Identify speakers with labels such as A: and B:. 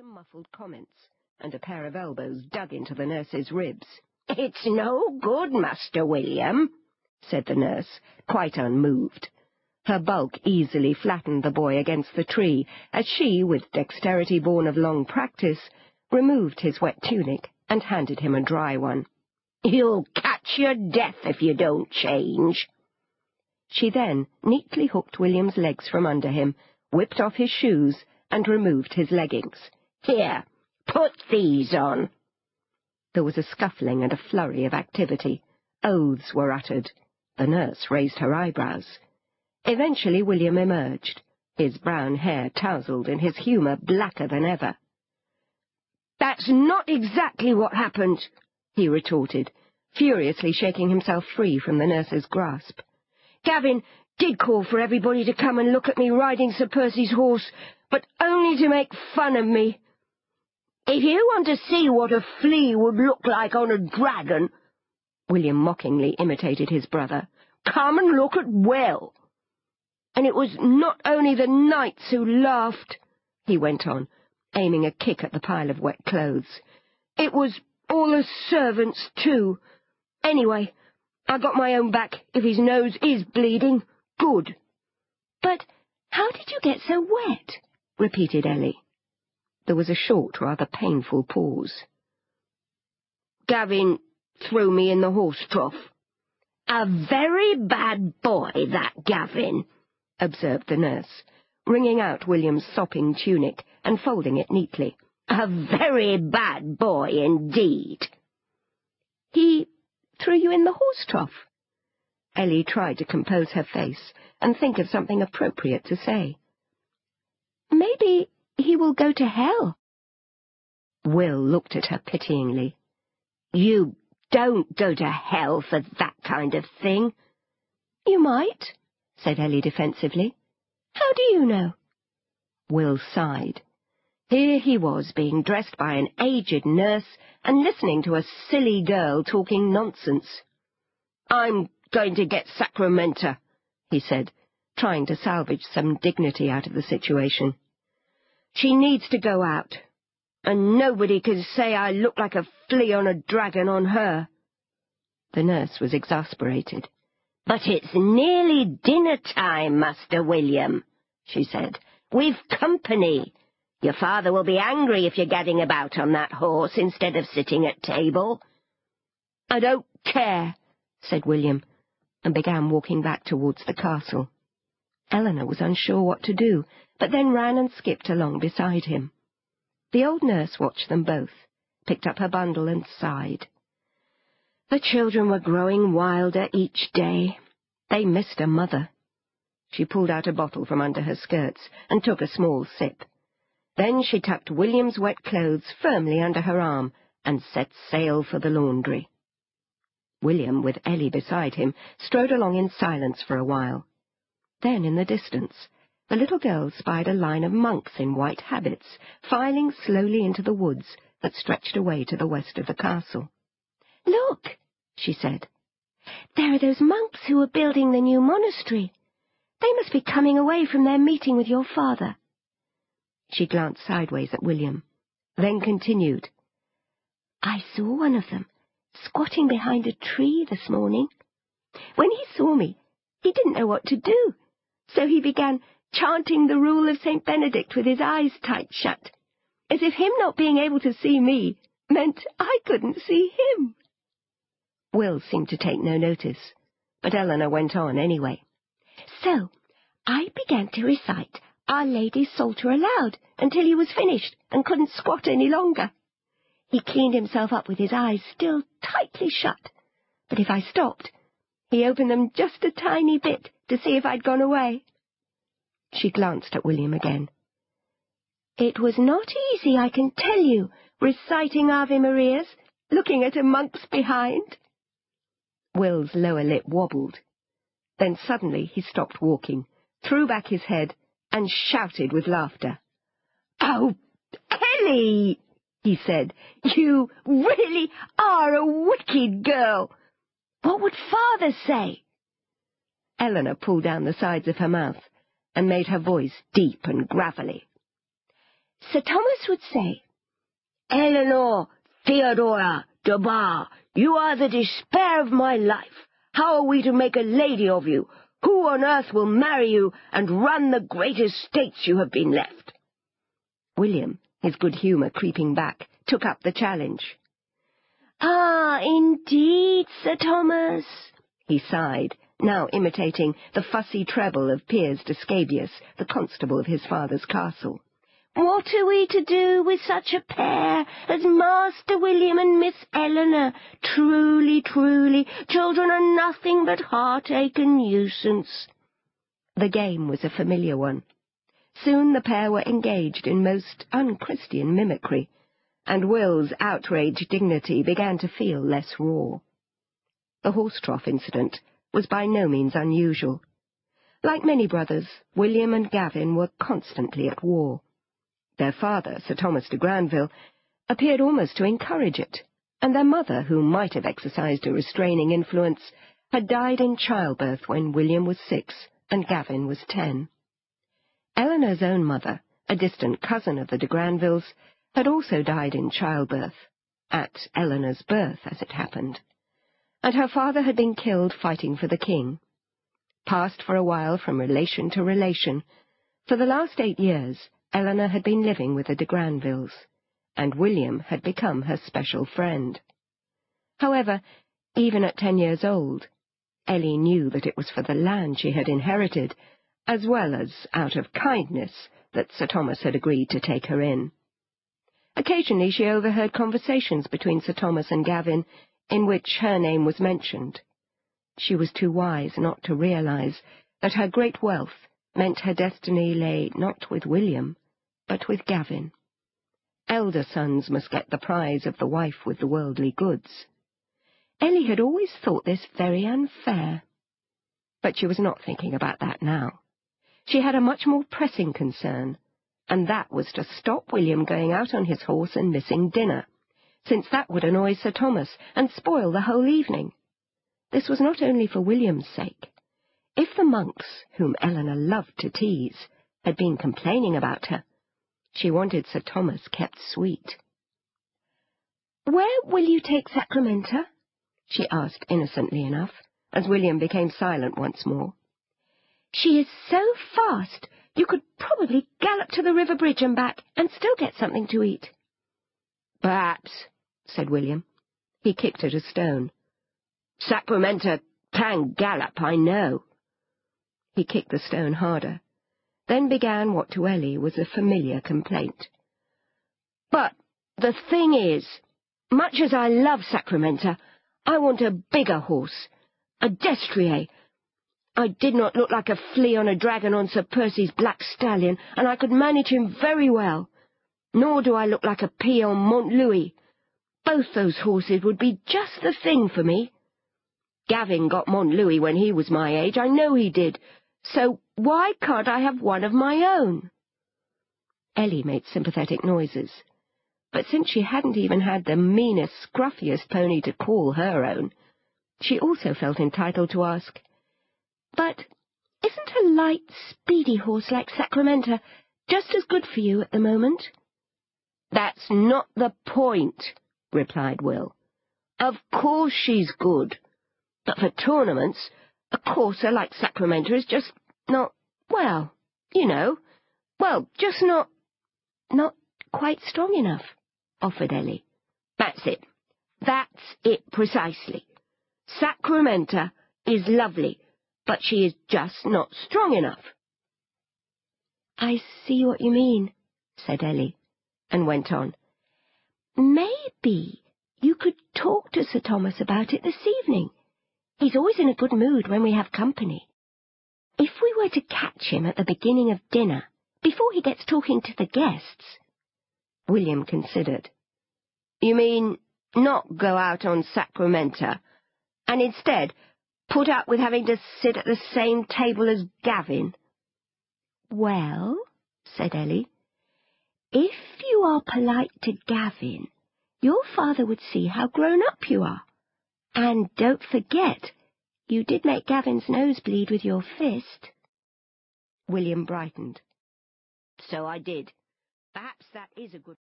A: some muffled comments, and a pair of elbows dug into the nurse's ribs. It's no good, Master William, said the nurse, quite unmoved. Her bulk easily flattened the boy against the tree, as she, with dexterity born of long practice, removed his wet tunic and handed him a dry one. You'll catch your death if you don't change. She then neatly hooked William's legs from under him, whipped off his shoes, and removed his leggings. Here, put these on. There was a scuffling and a flurry of activity. Oaths were uttered. The nurse raised her eyebrows. Eventually William emerged, his brown hair tousled and his humour blacker than ever. That's not exactly what happened, he retorted, furiously shaking himself free from the nurse's grasp. Gavin did call for everybody to come and look at me riding Sir Percy's horse, but only to make fun of me. If you want to see what a flea would look like on a dragon, William mockingly imitated his brother, come and look at Will. And it was not only the knights who laughed, he went on, aiming a kick at the pile of wet clothes. It was all the servants, too. Anyway, I got my own back if his nose is bleeding. Good.
B: But how did you get so wet? repeated Ellie.
A: There was a short, rather painful pause. Gavin threw me in the horse trough. A very bad boy, that Gavin, observed the nurse, wringing out William's sopping tunic and folding it neatly. A very bad boy indeed.
B: He threw you in the horse trough?
A: Ellie tried to compose her face and think of something appropriate to say.
B: Maybe he will go to hell.
A: Will looked at her pityingly. You don't go to hell for that kind of thing.
B: You might, said Ellie defensively. How do you know?
A: Will sighed. Here he was being dressed by an aged nurse and listening to a silly girl talking nonsense. I'm going to get Sacramenta, he said, trying to salvage some dignity out of the situation. She needs to go out, and nobody can say I look like a flea on a dragon on her. The nurse was exasperated. But it's nearly dinner time, Master William, she said. We've company. Your father will be angry if you're gadding about on that horse instead of sitting at table. I don't care, said William, and began walking back towards the castle. Eleanor was unsure what to do, but then ran and skipped along beside him. The old nurse watched them both, picked up her bundle and sighed. The children were growing wilder each day. They missed a mother. She pulled out a bottle from under her skirts and took a small sip. Then she tucked William's wet clothes firmly under her arm and set sail for the laundry. William, with Ellie beside him, strode along in silence for a while. Then, in the distance, the little girl spied a line of monks in white habits filing slowly into the woods that stretched away to the west of the castle.
B: Look, she said. There are those monks who are building the new monastery. They must be coming away from their meeting with your father.
A: She glanced sideways at William, then continued.
B: I saw one of them squatting behind a tree this morning. When he saw me, he didn't know what to do, so he began chanting the rule of St. Benedict with his eyes tight shut, as if him not being able to see me meant I couldn't see him.
A: Will seemed to take no notice, but Eleanor went on anyway.
B: So I began to recite our Lady's Psalter aloud until he was finished and couldn't squat any longer. He cleaned himself up with his eyes still tightly shut, but if I stopped, he opened them just a tiny bit to see if I'd gone away.
A: She glanced at William again.
B: It was not easy, I can tell you, reciting Ave Marias, looking at a monk's behind.
A: Will's lower lip wobbled. Then suddenly he stopped walking, threw back his head, and shouted with laughter. Oh, Kelly, he said, you really are a wicked girl. What would father say? Eleanor pulled down the sides of her mouth and made her voice deep and gravelly.
B: Sir Thomas would say,
A: Eleanor Theodora de Bar, you are the despair of my life. How are we to make a lady of you? Who on earth will marry you and run the great estates you have been left? William, his good humour creeping back, took up the challenge.
B: Ah, indeed, Sir Thomas,
A: he sighed, now imitating the fussy treble of Piers de Scabious, the constable of his father's castle.
B: What are we to do with such a pair as Master William and Miss Eleanor? Truly, truly, children are nothing but heartache and nuisance.
A: The game was a familiar one. Soon the pair were engaged in most unchristian mimicry, and Will's outraged dignity began to feel less raw. The horse trough incident was by no means unusual. Like many brothers, William and Gavin were constantly at war. Their father, Sir Thomas de Granville, appeared almost to encourage it, and their mother, who might have exercised a restraining influence, had died in childbirth when William was six and Gavin was ten. Eleanor's own mother, a distant cousin of the de Granvilles, had also died in childbirth, at Eleanor's birth, as it happened, and her father had been killed fighting for the king. Passed for a while from relation to relation, for the last eight years Eleanor had been living with the de Granvilles, and William had become her special friend. However, even at ten years old, Ellie knew that it was for the land she had inherited, as well as out of kindness, that Sir Thomas had agreed to take her in. Occasionally she overheard conversations between Sir Thomas and Gavin in which her name was mentioned. She was too wise not to realize that her great wealth meant her destiny lay not with William, but with Gavin. Elder sons must get the prize of the wife with the worldly goods. Ellie had always thought this very unfair. But she was not thinking about that now. She had a much more pressing concern, and that was to stop William going out on his horse and missing dinner, since that would annoy Sir Thomas and spoil the whole evening. This was not only for William's sake. If the monks, whom Eleanor loved to tease, had been complaining about her, she wanted Sir Thomas kept sweet.
B: Where will you take Sacramenta?
A: she asked innocently enough, as William became silent once more.
B: She is so fast, you could probably gallop to the river bridge and back and still get something to eat.
A: Perhaps, said William. He kicked at a stone. Sacramento can gallop, I know. He kicked the stone harder then began what to Ellie was a familiar complaint. But the thing is, much as I love Sacramento, I want a bigger horse, a destrier. I did not look like a flea on a dragon on Sir Percy's black stallion, and I could manage him very well. Nor do I look like a pea on Montlouis. Both those horses would be just the thing for me. Gavin got Montlouis when he was my age, I know he did, so why can't I have one of my own? Ellie made sympathetic noises, but since she hadn't even had the meanest, scruffiest pony to call her own, she also felt entitled to ask,
B: But isn't a light, speedy horse like Sacramento just as good for you at the moment?
A: That's not the point, replied Will. Of course she's good, but for tournaments a courser like Sacramento is just not, well, you know, well, just not...
B: Not quite strong enough, offered Ellie.
A: That's it. That's it precisely. Sacramento is lovely, but she is just not strong enough.
B: I see what you mean, said Ellie, and went on. Maybe you could talk to Sir Thomas about it this evening. He's always in a good mood when we have company. If we were to catch him at the beginning of dinner, before he gets talking to the guests...
A: William considered. You mean not go out on Sacramento, and instead put up with having to sit at the same table as Gavin?
B: Well, said Ellie, if you are polite to Gavin, your father would see how grown up you are. And don't forget, you did make Gavin's nose bleed with your fist.
A: William brightened. So I did. Perhaps that is a good